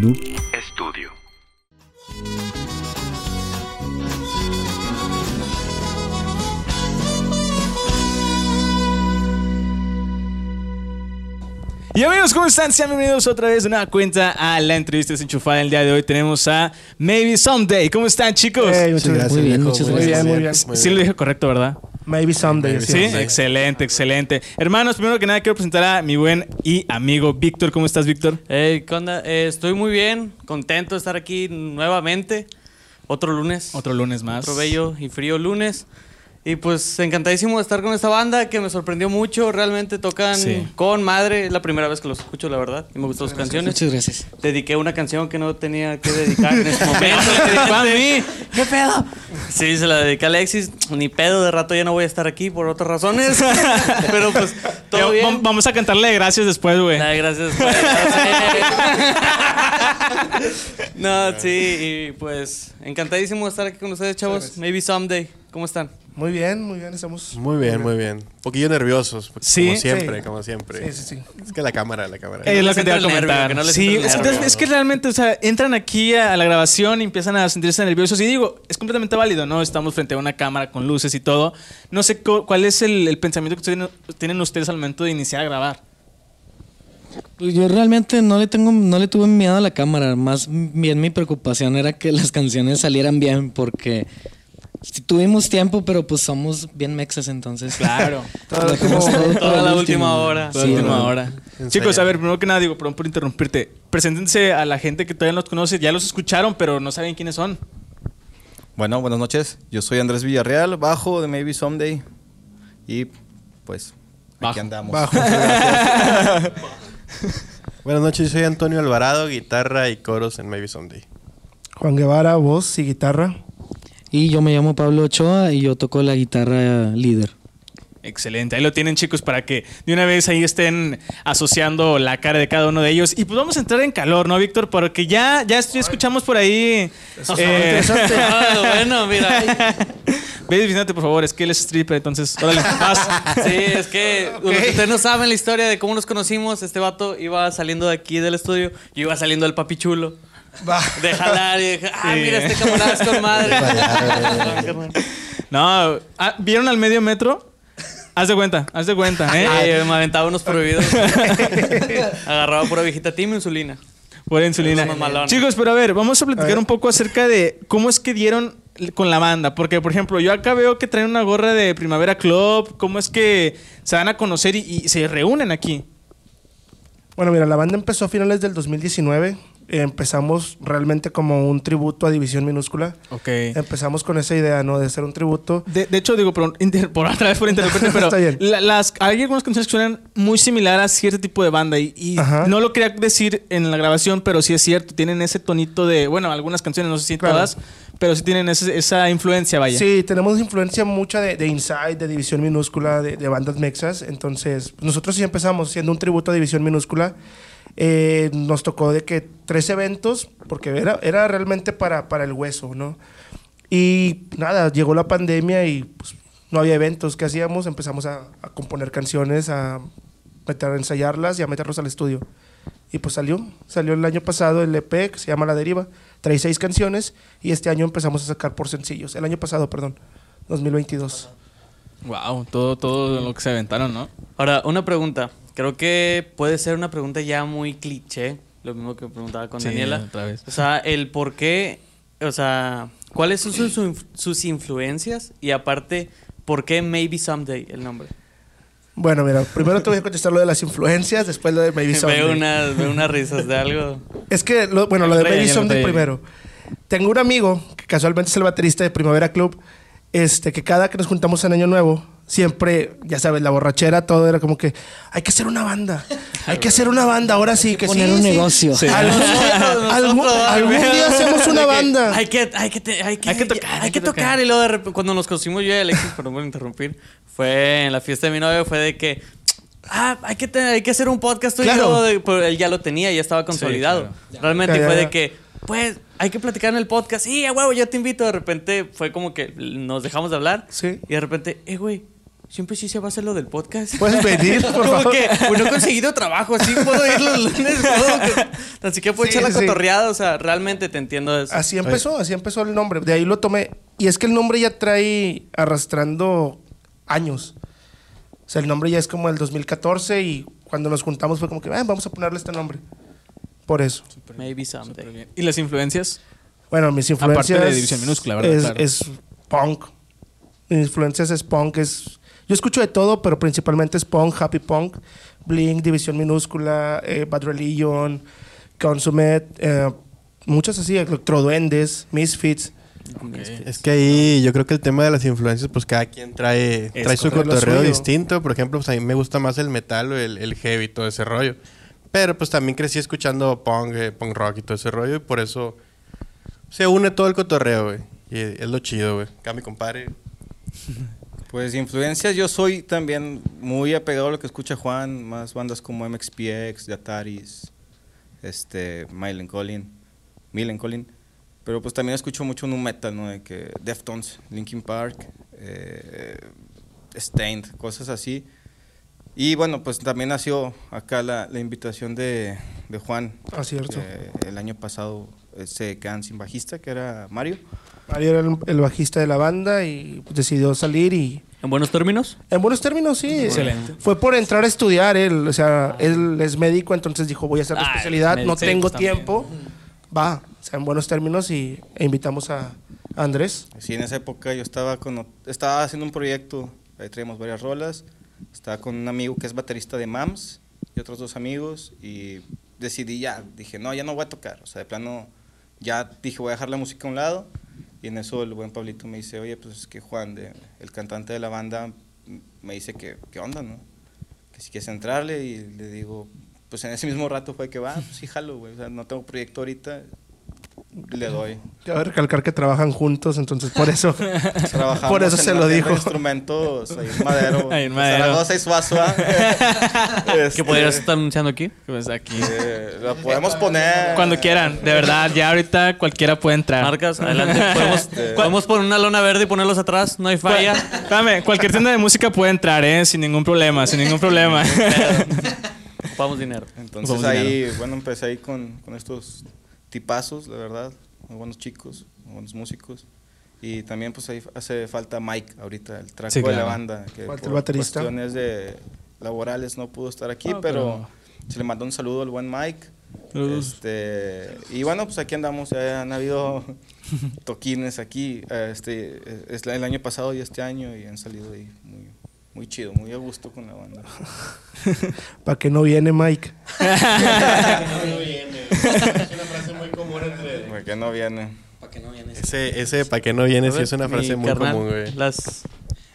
Noob Studio. Y amigos, ¿cómo están? Sean bienvenidos otra vez de una cuenta a la entrevista desenchufada. El día de hoy tenemos a Maybe Someday. ¿Cómo están, chicos? Hey, muchas gracias. Muy bien, muchas Muy gracias. bien, muy bien. sí lo dije correcto, ¿verdad? Maybe someday. Sí, excelente, excelente. Hermanos, primero que nada quiero presentar a mi buen y amigo Víctor. ¿Cómo estás, Víctor? Hey, ¿qué onda? Eh, estoy muy bien, contento de estar aquí nuevamente. Otro lunes. Otro lunes más. Otro bello y frío lunes. Y pues encantadísimo de estar con esta banda que me sorprendió mucho. Realmente tocan Sí. con madre. Es la primera vez que los escucho, la verdad. Y me gustan sus canciones. Muchas gracias. Dediqué una canción que no tenía que dedicar en ese momento. ¿Para mí? ¿Qué pedo? Sí, se la dediqué a Alexis. Ni pedo, de rato ya no voy a estar aquí por otras razones. Pero pues, todo bien. vam- Vamos a cantarle gracias después, güey. Gracias. pues. no, sí, y pues encantadísimo de estar aquí con ustedes, chavos. Maybe someday. ¿Cómo están? Muy bien, muy bien. Estamos. Muy bien, muy bien. Un poquillo nerviosos, Sí. como siempre, Sí. como siempre. Sí, sí, sí. Es que la cámara, la cámara. Es lo que te iba a nervio, comentar. que no sí, es, nervio. es- es que realmente, o sea, entran aquí a, a la grabación y empiezan a sentirse nerviosos. Y digo, es completamente válido, ¿no? Estamos frente a una cámara con luces y todo. No sé cu- cuál es el, el pensamiento que tienen, tienen ustedes al momento de iniciar a grabar. Pues yo realmente no le tengo, no le tuve miedo a la cámara. Más bien mi preocupación era que las canciones salieran bien porque tuvimos tiempo, pero pues somos bien mexas entonces. Claro. Todo Dejamos como- todo para Toda la última hora. Toda Sí, la última ¿no? hora. Chicos, a ver, primero que nada, digo, perdón por interrumpirte. Preséntense a la gente que todavía no los conoce. Ya los escucharon, pero no saben quiénes son. Bueno, buenas noches. Yo soy Andrés Villarreal, bajo de Maybe Someday. Y pues Bajo. aquí andamos. Bajo. Buenas noches, soy Antonio Alvarado, guitarra y coros en Maybe Someday. Juan Guevara, voz y guitarra. Y yo me llamo Pablo Ochoa y yo toco la guitarra líder. Excelente, ahí lo tienen chicos para que de una vez ahí estén asociando la cara de cada uno de ellos. Y pues vamos a entrar en calor, ¿no, Víctor? Porque ya, ya escuchamos por ahí... eh, Ah, bueno, mira. Ve diciéndote, por favor, es que él es stripper, entonces, órale, vas. Sí, es que que ustedes no saben la historia de cómo nos conocimos. Este vato iba saliendo de aquí del estudio. Yo iba saliendo del papi chulo. Va. De jalar y dije, ah, Sí. mira, este camarada es con madre. No, ah, ¿vieron al medio metro? Haz de cuenta, haz de cuenta, ¿eh? Ay, me aventaba unos prohibidos. Agarraba pura viejita Tim y insulina. Por insulina. Chicos, pero a ver, vamos a platicar A un poco acerca de cómo es que dieron con la banda. Porque, por ejemplo, yo acá veo que traen una gorra de Primavera Club. ¿Cómo es que se van a conocer y, y se reúnen aquí? Bueno, mira, la banda empezó a finales del 2019. Empezamos realmente como un tributo a División Minúscula. Ok. Empezamos con esa idea, ¿no? De hacer un tributo. De, de hecho, digo, por, otra vez por interrumpirte, pero Está bien. la- las, hay algunas canciones que suenan muy similar a cierto tipo de banda y, no lo quería decir en la grabación, pero sí es cierto, tienen ese tonito de, bueno, algunas canciones, no sé si Claro. todas, pero sí tienen ese- esa influencia, vaya. Sí, tenemos influencia mucha de, de Inside, de División Minúscula, de, de bandas mexas. Entonces, pues, nosotros sí empezamos siendo un tributo a División Minúscula. Eh, nos tocó de que tres eventos, porque era, era realmente para, para el hueso, ¿no? Y nada, llegó la pandemia y pues, no había eventos. ¿Qué hacíamos? Empezamos a, a componer canciones, a, meter, a ensayarlas y a meterlos al estudio. Y pues salió, salió el año pasado el EP que se llama La Deriva. Trae seis canciones y este año empezamos a sacar por sencillos. El año pasado, perdón, 2022. Wow, todo, todo lo que se aventaron, ¿no? Ahora, una pregunta. Creo que puede ser una pregunta ya muy cliché. Lo mismo que preguntaba con Sí, Daniela. otra vez. O sea, el por qué, o sea, ¿cuáles son sus, sus influencias? Y aparte, ¿por qué Maybe Someday el nombre? Bueno, mira, primero te voy a contestar lo de las influencias, después lo de Maybe Someday. Veo unas, veo unas risas de algo. Es que, lo- bueno, lo de lo Someday primero. Tengo un amigo que casualmente es el baterista de Primavera Club, este, que cada que nos juntamos en Año Nuevo, siempre, ya sabes, la borrachera, todo era como que hay que hacer una banda, hay que hacer una banda, ahora sí, que poner sí, un sí. negocio. Sí. Algún, día hacemos una banda. Hay que, hay que, te- hay que, Hay que tocar, hay que tocar. Y luego de repente, cuando nos conocimos yo y Alexis, perdón por interrumpir, fue en la fiesta de mi novio, fue de que, ah, hay que, te- hay que hacer un podcast tú y Claro. yo. De- pero él ya lo tenía, ya estaba consolidado. Realmente Ya, ya, fue ya. de que, pues, hay que platicar en el podcast. Sí, a huevo, yo te invito. De repente fue como que nos dejamos de hablar. Sí. Y de repente, eh, güey, siempre sí se va a hacer lo del podcast. ¿Puedes venir, por Como favor? que pues, no he conseguido trabajo, así puedo ir los lunes. puedo que- así que puedo Sí, echar la sí. cotorreada, o sea, realmente te entiendo eso. Así empezó, así empezó el nombre. De ahí lo tomé. Y es que el nombre ya trae arrastrando años. O sea, el nombre ya es como el 2014 y cuando nos juntamos fue como que, "Ah, vamos a ponerle este nombre. Por eso. Maybe someday. Bien. ¿Y las influencias? Bueno, mis Aparte influencias... de División Minúscula, ¿verdad? Es, Claro. es punk. Mis influencias es punk. Es, yo escucho de todo, pero principalmente es punk, happy punk, Blink, División Minúscula, eh, Bad Religion, Consummate, eh, muchas así, Electroduendes, Misfits. Es que ahí yo creo que el tema de las influencias, pues cada quien trae, Es trae su cotorreo distinto. Por ejemplo, pues a mí me gusta más el metal o el, el heavy, todo ese rollo. Pero pues también crecí escuchando punk, eh, punk rock y todo ese rollo. Y por eso se une todo el cotorreo, güey. Y es lo chido, güey. Acá mi compadre. Pues influencias, yo soy también muy apegado a lo que escucha Juan, más bandas como MXPX, The Ataris, este, Mylen Collin, Millen Collin. Pero pues también escucho mucho nu metal, ¿no? De que Deftones, Linkin Park, eh, Stained, cosas así. Y bueno, pues también nació acá la, la invitación de, de Juan. Ah, cierto. que el año pasado eh, se quedan sin bajista, que era Mario. Mario era el, el bajista de la banda y pues, decidió salir y... ¿En buenos términos? En buenos términos, sí. Excelente. Fue por entrar a estudiar él. O sea, él es médico, entonces dijo, voy a hacer la Ah, especialidad, no tengo también. tiempo. Va, o sea, en buenos términos y e invitamos a a Andrés. Sí, en esa época yo estaba con estaba haciendo un proyecto, ahí traíamos varias rolas, estaba con un amigo que es baterista de MAMS y otros dos amigos y decidí ya, dije, no, ya no voy a tocar, o sea, de plano ya dije, voy a dejar la música a un lado y en eso el buen Pablito me dice, oye, pues es que Juan, de- el cantante de la banda, m- me dice que, ¿qué onda, no? Que si quieres entrarle y le digo, pues en ese mismo rato fue que va, pues sí, jalo, güey, o sea, no tengo proyecto ahorita, le doy. Cabe recalcar que trabajan juntos, entonces por eso. Trabajamos por eso en se lo dijo. instrumentos ahí en Madero. Ahí en Madero. Zaragoza y Suazua. ¿Qué Este, podrías estar anunciando aquí? Pues aquí. eh, la podemos poner. Cuando quieran, de verdad, ya ahorita cualquiera puede entrar. Marcas, adelante. Podemos, Este- podemos poner una lona verde y ponerlos atrás, no hay falla. Espérame, cualquier tienda de música puede entrar, ¿eh? Sin ningún problema, sin ningún problema. Ocupamos dinero. Entonces Vamos ahí, bueno, empecé ahí con, con estos tipazos, la verdad. Muy buenos chicos, muy buenos músicos. Y también pues ahí hace falta Mike ahorita, el traco Sí, de la claro. banda. Que Falta el por baterista. cuestiones de laborales no pudo estar aquí, Ah, pero, pero- se le mandó un saludo al buen Mike. Saludos. Este, y bueno, pues aquí andamos, ya han habido toquines aquí, este, es el año pasado y este año y han salido ahí muy, muy chido, muy a gusto con la banda. ¿Para que no viene Mike? Porque no viene. Ese, ese ¿para qué no viene? Sí, es una frase muy carnal, común, güey. Las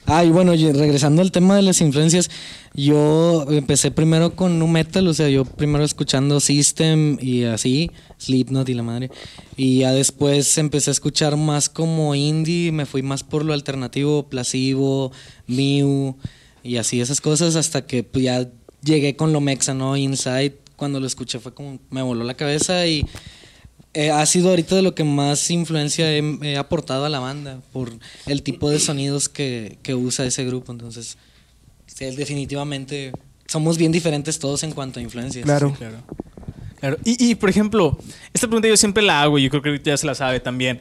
Ah, y bueno, regresando al tema de las influencias, yo empecé primero con nu metal, o sea, yo primero escuchando System y así, Slipknot y la madre, y ya después empecé a escuchar más como indie, me fui más por lo alternativo, Placebo, Mew y así esas cosas hasta que pues, ya llegué con lo mexa, ¿no? Inside, cuando lo escuché fue como me voló la cabeza y eh, ha sido ahorita de lo que más influencia he, he aportado a la banda por el tipo de sonidos que, que usa ese grupo. Entonces, sí, definitivamente somos bien diferentes todos en cuanto a influencias. Claro. Claro. Claro. Y, y, por ejemplo, esta pregunta yo siempre la hago y yo creo que ahorita ya se la sabe también.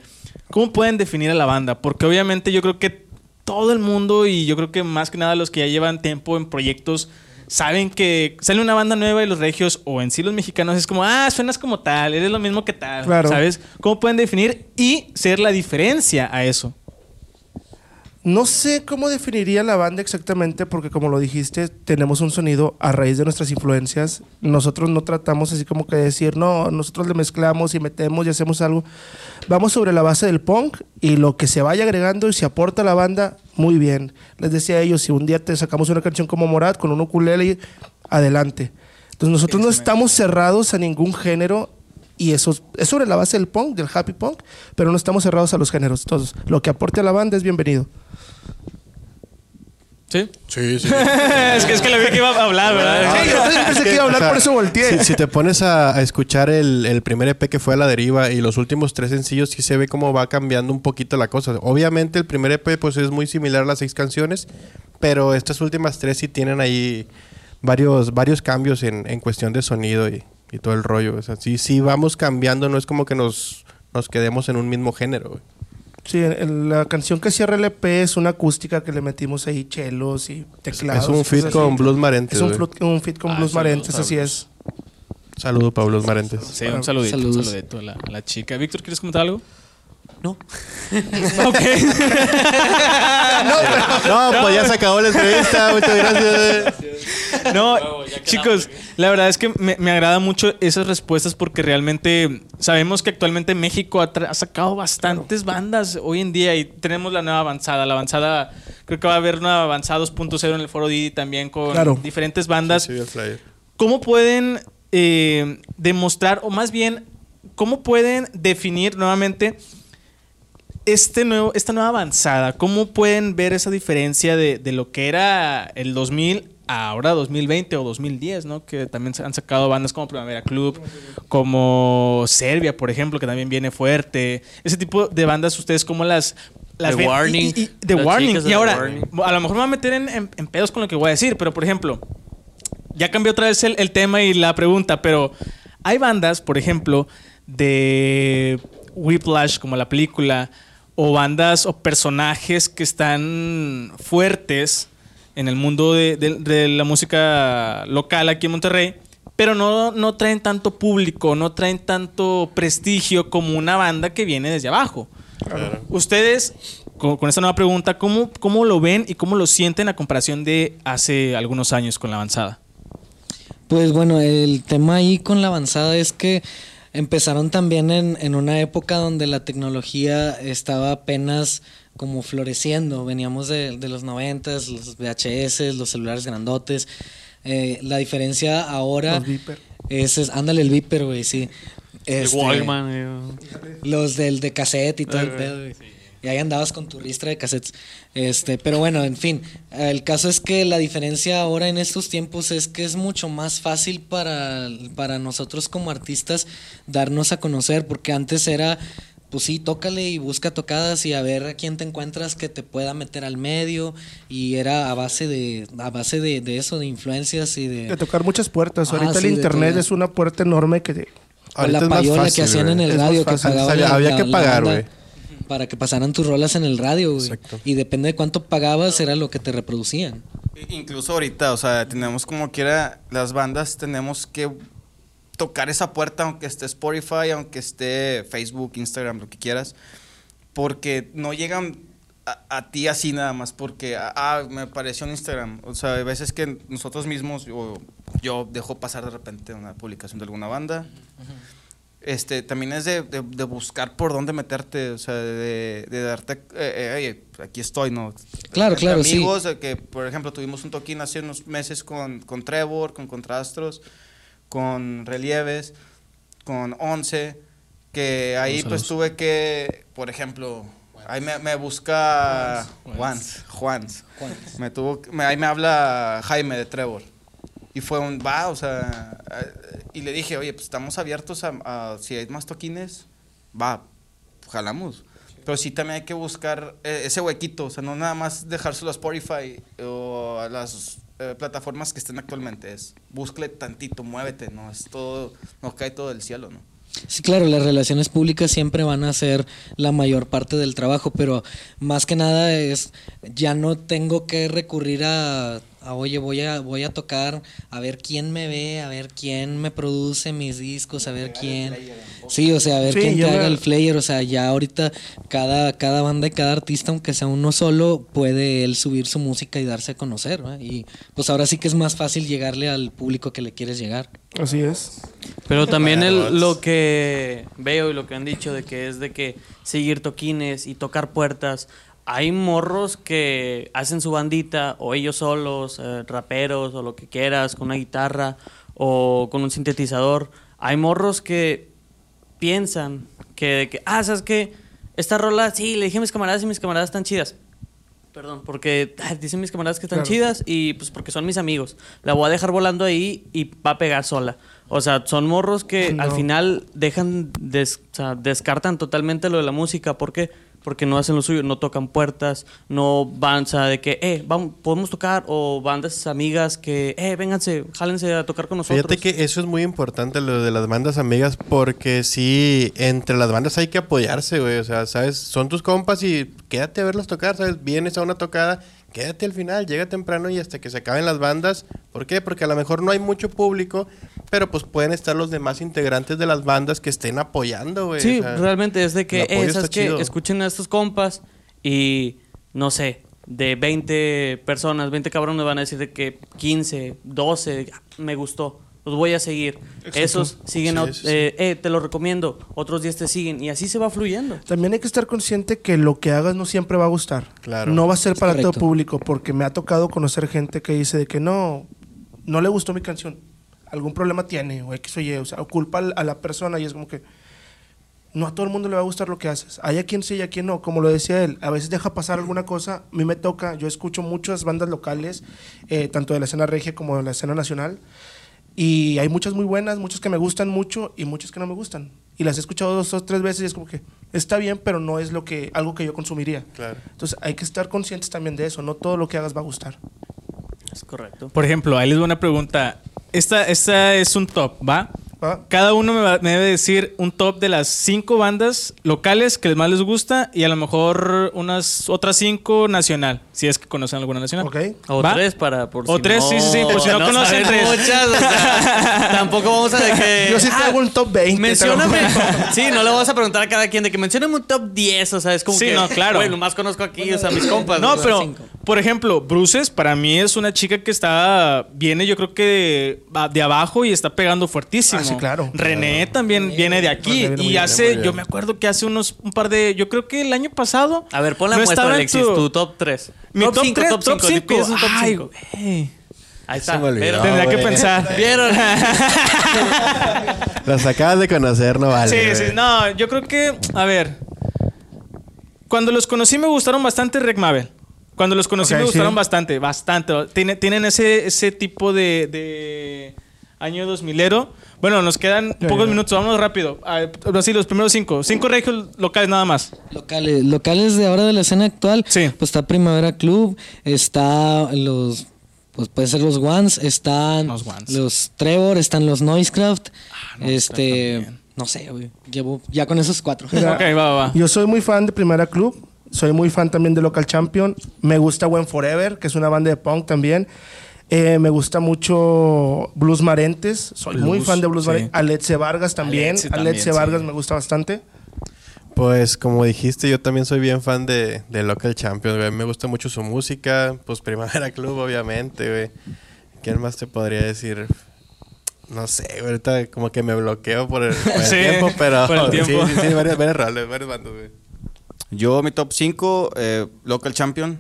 ¿Cómo pueden definir a la banda? Porque obviamente yo creo que todo el mundo y yo creo que más que nada los que ya llevan tiempo en proyectos saben que sale una banda nueva y los regios o en sí los mexicanos es como, ah, suenas como tal, eres lo mismo que tal, Claro. ¿sabes? ¿Cómo pueden definir y ser la diferencia a eso? No sé cómo definiría la banda exactamente, porque como lo dijiste, tenemos un sonido a raíz de nuestras influencias. Nosotros no tratamos así como que decir, no, nosotros le mezclamos y metemos y hacemos algo. Vamos sobre la base del punk y lo que se vaya agregando y se aporta a la banda, muy bien. Les decía a ellos, si un día te sacamos una canción como Morat con un ukulele, adelante. Entonces nosotros no estamos cerrados a ningún género y eso es- sobre la base del punk, del happy punk, pero no estamos cerrados a los géneros todos. Lo que aporte a la banda es bienvenido. ¿Sí? Sí, sí. es, que, es que le vi que iba a hablar, ¿verdad? Sí, yo pensé que iba a hablar, por eso volteé. Si, si te pones a, a escuchar el, el primer EP que fue a la deriva y los últimos tres sencillos, sí se ve cómo va cambiando un poquito la cosa. Obviamente el primer EP pues es muy similar a las seis canciones, pero estas últimas tres sí tienen ahí varios, varios cambios en, en cuestión de sonido y, y todo el rollo. O sea, sí, sí vamos cambiando, no es como que nos, nos quedemos en un mismo género. güey. Sí, el- la canción que cierra el EP es una acústica que le metimos ahí chelos y teclados. es un así. con Blues Marentes. Es un, flut- un feat con Ah, Blues saludos, Marentes, así es. Saludo para Blues Marentes. Sí, un saludito, Saludos. un saludito a la, a la chica. Víctor, ¿quieres comentar algo? No. ok. No, pues ya se acabó la entrevista. Muchas gracias. No, chicos, la verdad es que me, me agrada mucho esas respuestas porque realmente sabemos que actualmente México ha, sacado bastantes bandas hoy en día y tenemos la nueva avanzada. La avanzada, creo que va a haber una avanzada 2.0 en el Foro Didi también con Claro. diferentes bandas. Sí, vi el flyer. ¿Cómo pueden eh, demostrar, o más bien, cómo pueden definir nuevamente este nuevo, esta nueva avanzada? ¿Cómo pueden ver esa diferencia de, de lo que era el 2000 a ahora 2020 o 2010, ¿no? Que también se han sacado bandas como Primavera Club, como Serbia, por ejemplo, que también viene fuerte. Ese tipo de bandas, ¿ustedes cómo las... las The? Y- Warning. y- y- The Warning. Y ahora, Warning. a lo mejor me voy a meter en, en- en pedos con lo que voy a decir, pero por ejemplo, ya cambió otra vez el, el tema y la pregunta, pero hay bandas, por ejemplo, de Whiplash, como la película, o bandas o personajes que están fuertes en el mundo de, de- de la música local aquí en Monterrey, pero no, no traen tanto público, no traen tanto prestigio como una banda que viene desde abajo. Ustedes, con, con esta nueva pregunta, ¿cómo, ¿cómo lo ven y cómo lo sienten a comparación de hace algunos años con la avanzada? Pues bueno, el tema ahí con la avanzada es que empezaron también en, en una época donde la tecnología estaba apenas como floreciendo. Veníamos de, de los noventas, los VHS, los celulares grandotes. Eh, la diferencia ahora Los Viper. es, es- ándale el Viper, güey, sí. El Este, Walkman. eh. los del de cassette y todo el Ah, pedo, güey. Y ahí andabas con tu ristra de cassettes. Este, pero bueno, en fin, el caso es que la diferencia ahora en estos tiempos es que es mucho más fácil para, para nosotros como artistas darnos a conocer, porque antes era, pues sí, tócale y busca tocadas y a ver a quién te encuentras que te pueda meter al medio. Y era a base de, a base de, de eso, de influencias y de... De tocar muchas puertas. Ah, Ahorita sí, el internet es una puerta enorme que... O Ahorita la payola fácil, que hacían en el radio, que Había- la- había la- que pagar, güey. Para que pasaran tus rolas en el radio, güey. Exacto. Y depende de cuánto pagabas, era lo que te reproducían. Incluso ahorita, o sea, tenemos como quiera, las bandas tenemos que tocar esa puerta, aunque esté Spotify, aunque esté Facebook, Instagram, lo que quieras, porque no llegan a, a ti así nada más, porque, ah, me apareció en Instagram. O sea, hay veces que nosotros mismos, o yo dejo pasar de repente una publicación de alguna banda. Este, también es de, de- de buscar por dónde meterte, o sea, de, de darte, eh, eh, oye, aquí estoy, ¿no? Claro, Entre claro, sí. amigos, de que, por ejemplo, tuvimos un toquín hace unos meses con, con Trevor, con Contrastros, con Relieves, con Once, que ahí pues tuve que, por ejemplo, ahí me, me busca Me tuvo, me- ahí me habla Jaime de Trevor. Y fue un, va, o sea, y le dije, oye, pues estamos abiertos a, si hay más toquines, va, jalamos. Pero sí también hay que buscar eh, ese huequito, o sea, no nada más dejárselo a Spotify o a las eh, plataformas que estén actualmente, es búscale tantito, muévete, no es todo, no cae todo del cielo, ¿no? Sí, claro, las relaciones públicas siempre van a ser la mayor parte del trabajo, pero más que nada es, ya no tengo que recurrir a, a, oye, voy a, voy a tocar, a ver quién me ve, a ver quién me produce mis discos, a ver quién... Sí, o sea, a ver Sí, quién te me- haga el player, o sea, ya ahorita cada, cada banda y cada artista, aunque sea uno solo, puede él subir su música y darse a conocer. Y pues ahora sí que es más fácil llegarle al público que le quieres llegar. Así es. Pero también el, lo que veo y lo que han dicho de que es de que seguir toquines y tocar puertas. Hay morros que hacen su bandita o ellos solos, eh, raperos o lo que quieras, con una guitarra o con un sintetizador. Hay morros que piensan que, ah, ¿sabes qué? Esta rola, sí, le dije a mis camaradas y mis camaradas están chidas. Perdón, porque dicen mis camaradas que están Claro. chidas y pues porque son mis amigos. La voy a dejar volando ahí y va a pegar sola. O sea, son morros que No. al final dejan, des- o sea, descartan totalmente lo de la música. ¿Por qué? Porque no hacen lo suyo, no tocan puertas, no van, o sea, de que, eh, vamos, podemos tocar, o bandas amigas que, eh, vénganse, jálense a tocar con nosotros. Fíjate que eso es muy importante, lo de las bandas amigas, porque sí, entre las bandas hay que apoyarse, güey. O sea, ¿sabes? Son tus compas y quédate a verlos tocar, ¿sabes? Vienes a una tocada, quédate al final, llega temprano y hasta que se acaben las bandas. ¿Por qué? Porque a lo mejor no hay mucho público, pero pues pueden estar los demás integrantes de las bandas que estén apoyando, güey. Sí, O sea, realmente es de que, el apoyo eh, está ¿sabes qué? chido. Escuchen a estos compas y, no sé, de 20 personas, 20 cabrones van a decir de que 15, 12, me gustó, los voy a seguir. Esos siguen, Sí, a- sí, sí. eh, eh, te lo recomiendo, otros 10 te siguen y así se va fluyendo. También hay que estar consciente que lo que hagas no siempre va a gustar. Claro. No va a ser para todo público, porque me ha tocado conocer gente que dice de que no, no le gustó mi canción. Algún problema tiene, o X o Y, o sea, o culpa a la persona y es como que no a todo el mundo le va a gustar lo que haces. Hay a quien sí y a quien no, como lo decía él. A veces deja pasar alguna cosa. A mí me toca, yo escucho muchas bandas locales, eh, tanto de la escena regia como de la escena nacional. Y hay muchas muy buenas, muchas que me gustan mucho y muchas que no me gustan. Y las he escuchado dos o tres veces y es como que está bien, pero no es lo que, algo que yo consumiría. Claro. Entonces hay que estar conscientes también de eso. No todo lo que hagas va a gustar. Es correcto. Por ejemplo, ahí les doy una pregunta. Esta, esta es un top, ¿va? ¿Va? Cada uno me, va- me debe decir un top de las cinco bandas locales que más les gusta y a lo mejor unas otras cinco nacional, si es que conocen alguna nacional. ¿Ok? O ¿Va? tres para por O si tres, no- sí, sí, sí, por si no conocen saben tres. muchas, o sea, tampoco vamos a de que Yo sí ah, tengo un top 20. Mencióname. sí, no le vas a preguntar a cada quien de que mencióname un top 10, o sea, es como Sí, que no, claro. Bueno, más conozco aquí, o sea, mis compas. No, pero, cinco. por ejemplo, Bruces para mí es una chica que está, viene yo creo que de, de abajo y está pegando fuertísimo. Ah, sí, claro. René también viene de aquí viene y hace, bien. yo me acuerdo que hace unos, un par de, yo creo que el año pasado. A ver, pon la no muestra, Alexis, tu, top 3. Mi top, cinco, 3, top top 5. 5. un top Ay, 5. güey. Ahí Se está. me olvidó. Pero- Tendría que pensar. ¿Vieron? Las acabas de conocer, no vale. sí, sí, no, yo creo que, a ver, cuando los conocí me gustaron bastante Rec Mabel. Cuando los conocí Ok, me gustaron sí. bastante, bastante. Tiene- tienen ese, ese tipo de, de año 2000ero. Bueno, nos quedan pocos minutos, vámonos rápido. Ah, Así, los primeros cinco. Cinco regios locales nada más. Locales, locales de ahora de la escena actual, Sí. pues está Primavera Club, está los, pues puede ser los Ones, están Los Ones. los Trevor, están los Noisecraft, Noisecraft este, también. no sé, güey, llevo ya con esos cuatro. Mira, Ok, va, va, va. Yo soy muy fan de Primera Club. Soy muy fan también de Local Champion. Me gusta When Forever, que es una banda de punk también. Eh, me gusta mucho Blues Marentes. Soy muy fan de Blues sí. Marentes. Aletze Vargas también. Aletze Aletze también, Vargas sí. me gusta bastante. Pues como dijiste, yo también soy bien fan de, de Local Champions, güey. Me gusta mucho su música, pues Primavera Club, obviamente, güey. ¿Quién más te podría decir? No sé, ahorita como que me bloqueo por el, por el Sí, tiempo, pero... por el tiempo. Sí, sí, sí, varias, varias roles, varias bandas, güey. Yo, mi top 5, Local Champion.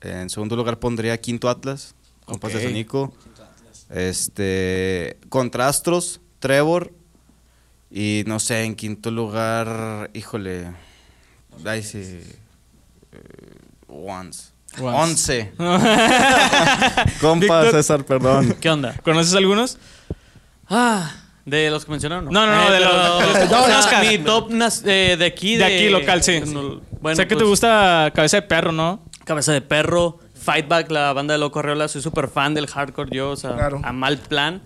En segundo lugar pondría Quinto Atlas, compas de Sanico. Este, Contrastros, Trevor. Y no sé, en quinto lugar, híjole. Ay, sí. eh, Once. Once. Once. Compa. César, perdón. ¿Qué onda? ¿Conoces algunos? Ah, ¿de los que mencionaron? No, no, no, de pero- los- de los que o sea, conozcas. Mi top eh, de aquí. De aquí, local, sí. no, bueno, sé que te pues, gusta Cabeza de Perro, ¿no? Cabeza de Perro, Fightback, la banda de Loco Arreola. Soy súper fan del hardcore yo, o sea, Claro. a mal plan.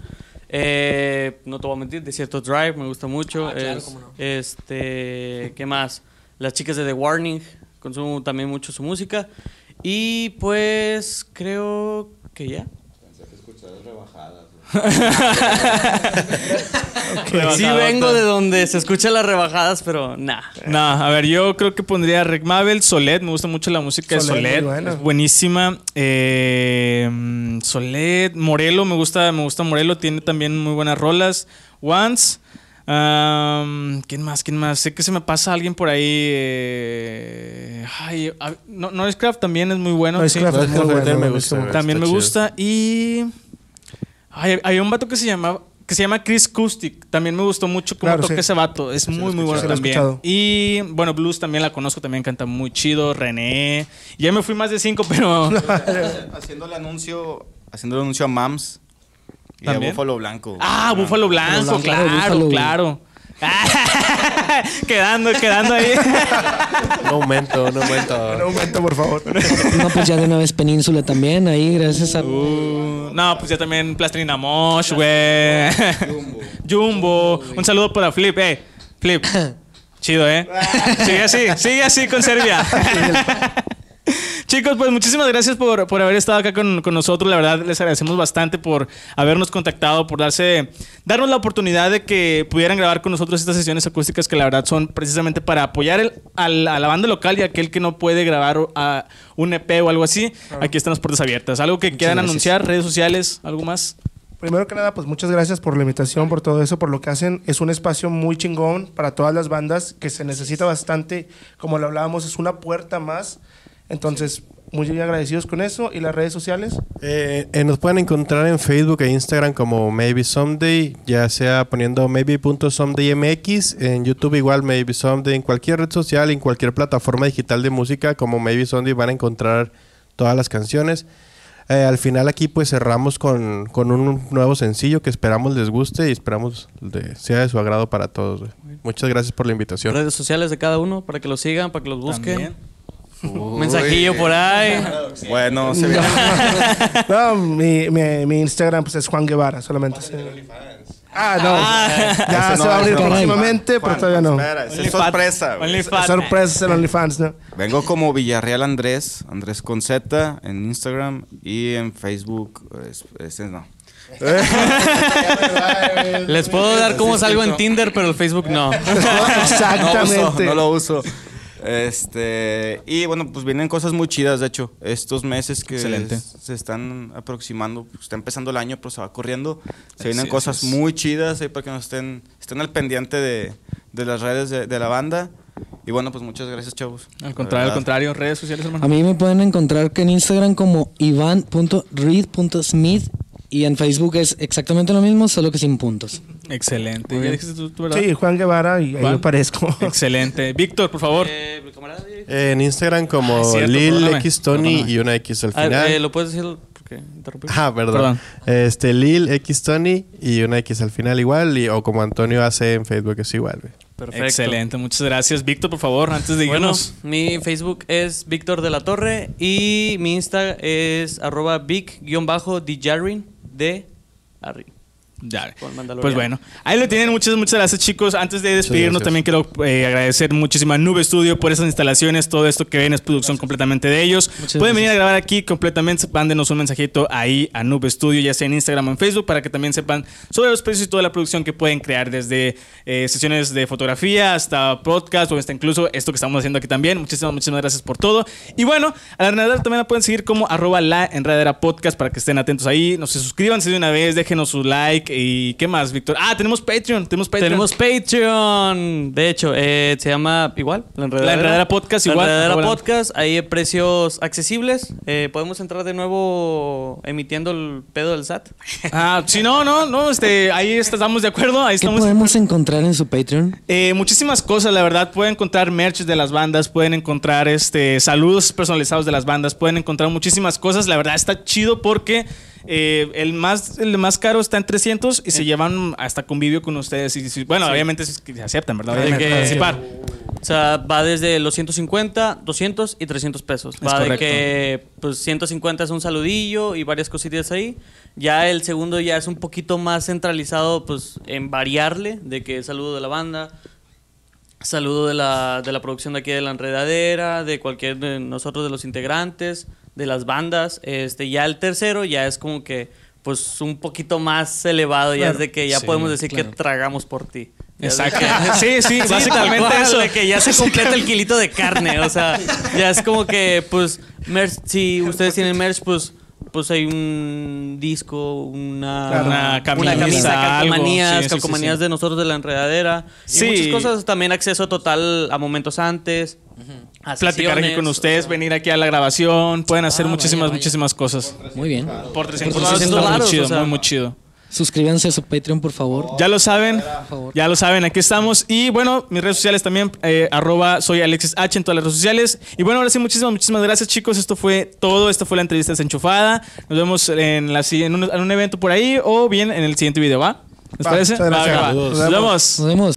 Eh, no te voy a mentir, Desierto Drive me gusta mucho. Ah, claro, Es- cómo no. Este, ¿qué más? Las chicas de The Warning, consumo también mucho su música. Y pues creo que ya. Sí vengo de donde se escuchan las rebajadas, pero nah. No, a ver, yo creo que pondría Rick Mabel, Solet, me gusta mucho la música de Solet, es buenísima. Eh, mm, Solet, Morelo, me gusta, me gusta Morelo, tiene también muy buenas rolas. Once, ¿quién más? ¿Quién más? Sé que se me pasa alguien por ahí. eh, ay, a- no, Noisecraft también es muy bueno. sí. Noisecraft es muy bueno, me gusta. También está me chido. gusta. Y. Ay, hay un vato que se llamaba. que se llama Chris Kustik. También me gustó mucho cómo Claro, toca sí. ese vato. Es muy, muy bueno también. Y bueno, Blues también la conozco, también canta muy chido. René. Ya me fui más de cinco, pero. Haciendo el anuncio, haciendo el anuncio a Mams y ¿También? a Búfalo Blanco. Ah, Búfalo Blanco, Blanco, claro, Búfalo. claro. quedando, quedando ahí. Un aumento, un aumento. Un momento, por favor. No, pues ya de una vez Península también, ahí gracias a... Uh, no, pues ya también Plastilina Mosh, güey. Jumbo. Un saludo para Flip, eh. Flip. Chido, ¿eh? Sigue así, sigue así con Serbia. Chicos, pues muchísimas gracias por, por haber estado acá con, con nosotros. La verdad, les agradecemos bastante por habernos contactado, por darse, darnos la oportunidad de que pudieran grabar con nosotros estas sesiones acústicas que la verdad son precisamente para apoyar el- al- a la banda local y aquel que no puede grabar a un EP o algo así. Aquí están las puertas abiertas. ¿Algo que quieran gracias. anunciar? ¿Redes sociales? ¿Algo más? Primero que nada, pues muchas gracias por la invitación, por todo eso, por lo que hacen. Es un espacio muy chingón para todas las bandas que se necesita bastante. Como lo hablábamos, es una puerta más. Entonces, muy agradecidos con eso. ¿Y las redes sociales? Eh, eh, nos pueden encontrar en Facebook e Instagram como Maybe Someday, ya sea poniendo maybe.somedaymx, en YouTube igual Maybe Someday, en cualquier red social, en cualquier plataforma digital de música como Maybe Someday van a encontrar todas las canciones. Eh, al final aquí pues cerramos con, con un nuevo sencillo que esperamos les guste y esperamos de- sea de su agrado para todos. Muchas gracias por la invitación. Redes sociales de cada uno para que los sigan, para que los busquen. También. Un mensajillo por ahí. Bueno, se viene. No, mi, mi, mi Instagram pues, es Juan Guevara, solamente. sí. Ah, no. ya Ese se va a abrir próximamente, pero todavía no. Espera, esa es OnlyFans. sorpresa. güey. OnlyFans. Sorpresas en OnlyFans, ¿no? Vengo como Villarreal Andrés, Andrés con Z en Instagram y en Facebook. es- Ese no. Les puedo dar cómo salgo en Tinder, pero el Facebook no. Exactamente. No, uso, no lo uso. Este, y bueno, pues vienen cosas muy chidas, de hecho. Estos meses que Excelente. se están aproximando, pues, está empezando el año, pero se va corriendo. Se vienen cosas muy chidas ahí para que nos estén, estén al pendiente de, de las redes de, de la banda. Y bueno, pues muchas gracias, chavos. Al contrario, al contrario. Redes sociales, hermano. A mí me pueden encontrar que en Instagram como ivan.read.smith y en Facebook es exactamente lo mismo, solo que sin puntos. Excelente. Muy ¿Ya bien. dijiste tú, tú, verdad? Sí, Juan Guevara y ahí Juan. me parezco. Excelente. Víctor, por favor. Eh, camarada, en Instagram como Ah, Lil. X Tony y una X al ah, final. eh, ¿Lo puedes decir? Porque interrumpí. Ah, perdón. Perdón. Este, Lil X Tony y una X al final igual. Y, o como Antonio hace en Facebook es igual. güey. Perfecto. Excelente. Muchas gracias. Víctor, por favor, antes de Bueno, irnos. mi Facebook es Víctor de la Torre y mi Insta es arroba vic-djarrin de Arri. Ya. Pues bueno, ahí lo tienen. Muchas, muchas gracias, chicos. Antes de despedirnos, gracias. también quiero eh, agradecer muchísimo a Nube Studio por esas instalaciones. Todo esto que ven es producción completamente de ellos. Muchas Pueden gracias. venir a grabar aquí completamente. Mándenos un mensajito ahí a Nube Studio, ya sea en Instagram o en Facebook, para que también sepan sobre los precios y toda la producción que pueden crear, desde eh, sesiones de fotografía hasta podcast o hasta incluso esto que estamos haciendo aquí también. Muchísimas, muchísimas gracias por todo. Y bueno, a la enredadera también la pueden seguir como arroba la enredadera podcast para que estén atentos ahí. No se suscríbanse de una vez, déjenos su like y qué más, Víctor. Ah, tenemos Patreon, tenemos Patreon. Tenemos Patreon. De hecho, eh, se llama igual, La Enredadera. La Enredadera Podcast, La igual. Enredadera Ahora. Podcast. Ahí hay precios accesibles. Eh, podemos entrar de nuevo emitiendo el pedo del SAT. Ah, sí, no, no, no, este, ahí estamos de acuerdo, ahí ¿Qué estamos. podemos encontrar en su Patreon? Eh, muchísimas cosas, la verdad. Pueden encontrar merch de las bandas, pueden encontrar este saludos personalizados de las bandas, pueden encontrar muchísimas cosas. La verdad está chido porque eh, el más el más caro está en 300 y se llevan hasta convivio con ustedes. Y, bueno, obviamente se aceptan, ¿verdad? Obviamente, que- participar. O sea, va desde los 150, 200 y 300 pesos. Es Va de que pues 150 es un saludillo y varias cositas ahí. Ya el segundo ya es un poquito más centralizado pues en variarle de que saludo de la banda, saludo de la, de la producción de aquí de la enredadera, de cualquier de nosotros de los integrantes, de las bandas. Este, ya el tercero ya es como que pues un poquito más elevado, ya es de que ya Sí, podemos decir claro. que tragamos por ti. Exacto. que- Sí, sí, básicamente cual, eso. de que ya se completa el kilito de carne. O sea, ya es como que, pues, merch, si ustedes tienen merch, pues, pues hay un disco, una, Claro. Una camisa, camisa, algo. calcomanías, Sí, sí, sí, calcomanías sí. de nosotros de la enredadera. Sí. Y muchas cosas, también acceso total a momentos antes. Platicar aquí con o ustedes, sea, venir aquí a la grabación, pueden hacer Ah, muchísimas, vaya, vaya. muchísimas cosas. Muy bien. Por 300 Por dólares 300 está muy chido, o sea. muy, muy chido. Suscríbanse a su Patreon, por favor. Ya lo saben, ya lo saben, aquí estamos. Y bueno, mis redes sociales también, eh, arroba soy Alexis H en todas las redes sociales. Y bueno, ahora sí, muchísimas, muchísimas gracias chicos. Esto fue todo, esta fue la entrevista desenchufada. Nos vemos en, la, en, un, en un evento por ahí o bien en el siguiente video, ¿va? ¿Les Va, parece? Va, va. Nos vemos. Nos vemos.